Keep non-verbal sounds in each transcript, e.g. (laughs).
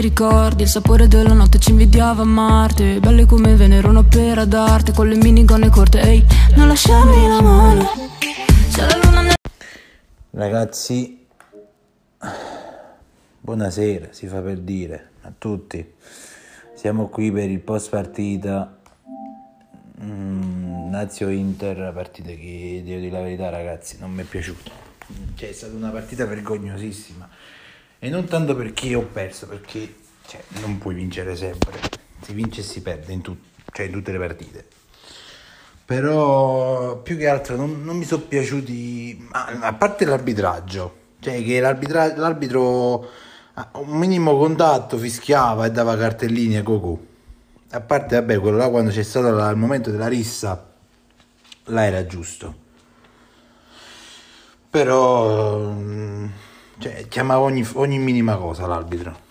ricordi Il sapore della notte ci invidiava Marte Belle come Venere, un'opera d'arte Con le minigonne corte, ehi, non lasciarmi la mano C'è la luna nel... Ragazzi, buonasera, si fa per dire a tutti. Siamo qui per il post partita mm, Lazio Inter, partita che devo dire la verità ragazzi, non mi è piaciuta. Cioè, è stata una partita vergognosissima. E non tanto perché ho perso, perché cioè, non puoi vincere sempre. Si vince e si perde in, tut- cioè, in tutte le partite. Però più che altro non, non mi sono piaciuti, a parte l'arbitraggio, cioè che l'arbitro a un minimo contatto fischiava e dava cartellini a Goku. A parte, vabbè, quello là quando c'è stato il momento della rissa, là era giusto. Però cioè, chiamava ogni, ogni minima cosa l'arbitro.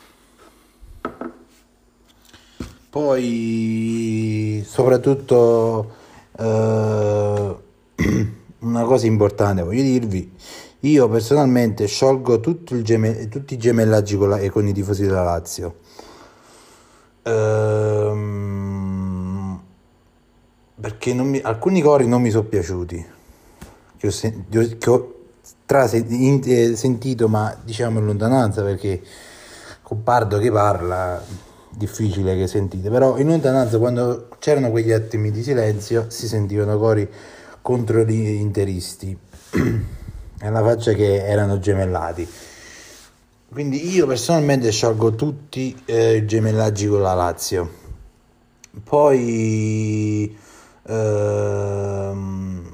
Poi, soprattutto Uh, (clears throat) una cosa importante voglio dirvi, io personalmente sciolgo geme- tutti i gemellaggi con, la- con, i tifosi della Lazio. Uh, perché mi- alcuni cori non mi sono piaciuti, che ho, sen- che ho tra- eh, sentito ma diciamo in lontananza perché con Pardo che parla difficile che sentite, però in lontananza quando c'erano quegli attimi di silenzio si sentivano cori contro gli interisti (clears throat) e la faccia che erano gemellati. Quindi io personalmente sciolgo tutti eh, i gemellaggi con la Lazio. Poi ehm,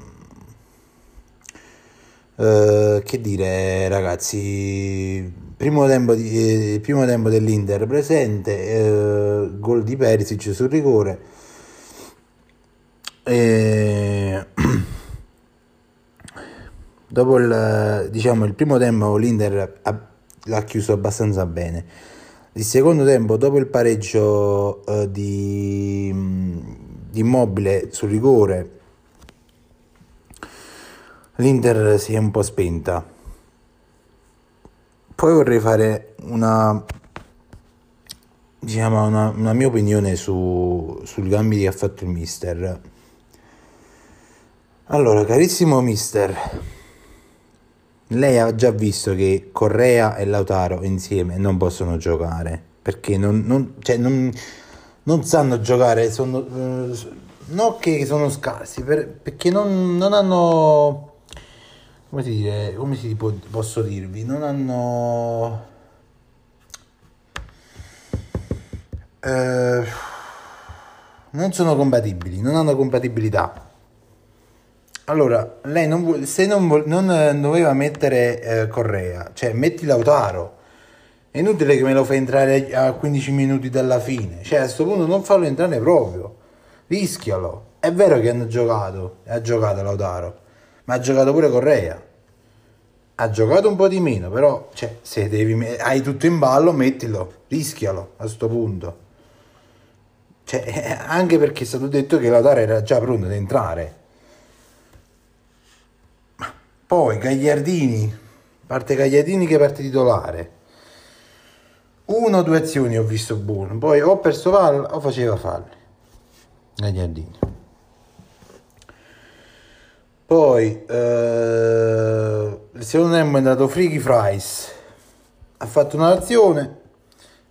eh, che dire ragazzi, Primo tempo, di, eh, primo tempo dell'Inter presente, eh, gol di Perisic sul rigore. E... (clears throat) Dopo il, diciamo, il primo tempo l'Inter ha, l'ha chiuso abbastanza bene. Il secondo tempo, dopo il pareggio eh, di, di Immobile sul rigore, l'Inter si è un po' spenta poi vorrei fare una, diciamo, una, una mia opinione su, sul Gambi che ha fatto il mister. Allora, carissimo mister, lei ha già visto che Correa e Lautaro insieme non possono giocare perché non, non, cioè non, non sanno giocare, sono, eh, non che sono scarsi, per, perché non, non hanno come si dire, come si può, posso dirvi, non hanno... Eh, non sono compatibili, non hanno compatibilità. Allora, lei non, se non, non doveva mettere eh, Correa, cioè metti Lautaro, è inutile che me lo fai entrare a 15 minuti dalla fine, cioè a questo punto non farlo entrare proprio, rischialo. È vero che hanno giocato, ha giocato Lautaro, ma ha giocato pure Correa. Ha giocato un po' di meno, però cioè, se devi, hai tutto in ballo, mettilo, rischialo a questo punto. Cioè, (laughs) anche perché è stato detto che Lautaro era già pronto ad entrare. Poi Gagliardini, parte Gagliardini che parte titolare. Uno o due azioni ho visto buone, poi o perso palla o faceva falli. Gagliardini. Poi eh, il secondo tempo è andato Freaky Fries, ha fatto un'azione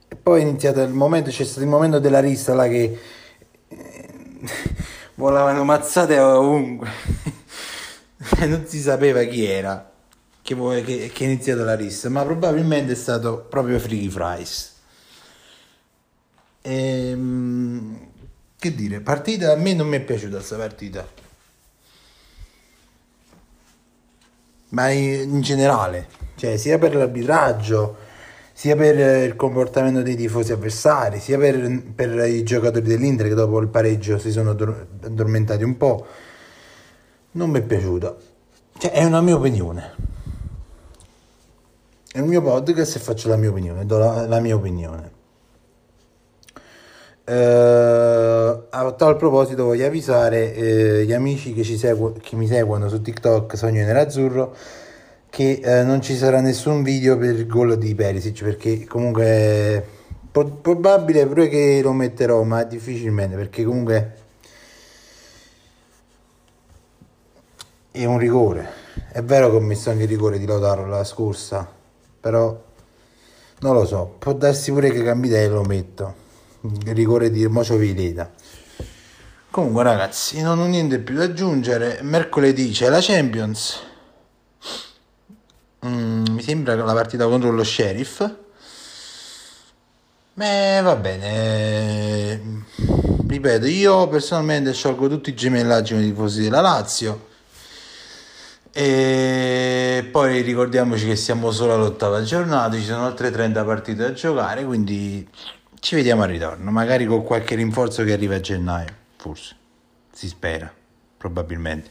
e poi è iniziato il momento, c'è stato il momento della rissa là che eh, (laughs) volavano mazzate ovunque. E (laughs) non si sapeva chi era che, che, che è iniziato la rissa, ma probabilmente è stato proprio Freaky Fries. E, ehm, che dire, partita a me non mi è piaciuta questa partita ma in generale, cioè sia per l'arbitraggio, sia per il comportamento dei tifosi avversari, sia per, per i giocatori dell'Inter che dopo il pareggio si sono addormentati un po', non mi è piaciuta. Cioè, è una mia opinione. È il mio podcast e faccio la mia opinione, do la, la mia opinione. Uh, a tal proposito voglio avvisare uh, gli amici che, segu- che, mi seguono su TikTok Sogno Nerazzurro che uh, non ci sarà nessun video per il gol di Perisic perché comunque Po- probabile pure che lo metterò, ma difficilmente perché comunque è un rigore. È vero che ho messo anche il rigore di Lautaro la scorsa, però non lo so, può darsi pure che cambi idea e lo metto. Il rigore di Mocio Vileta. Comunque ragazzi, non ho niente più da aggiungere. Mercoledì c'è la Champions. Mm, mi sembra la partita contro lo Sheriff. Beh, va bene. Ripeto, io personalmente sciolgo tutti i gemellaggi come tifosi della Lazio. E poi ricordiamoci che siamo solo all'ottava giornata, ci sono altre 30 partite da giocare, quindi ci vediamo al ritorno, magari con qualche rinforzo che arriva a gennaio, forse, si spera, probabilmente.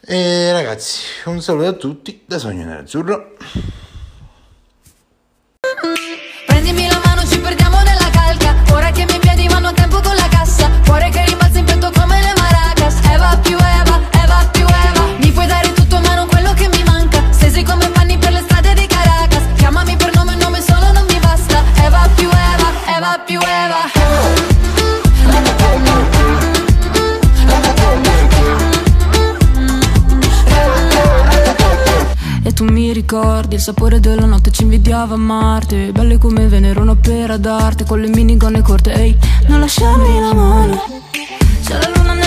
E ragazzi, un saluto a tutti da Sogno Nerazzurro. Ricordi il sapore della notte ci invidiava a Marte. Belle come Venere, un'opera d'arte Con le minigonne corte, ehi Non lasciarmi la mano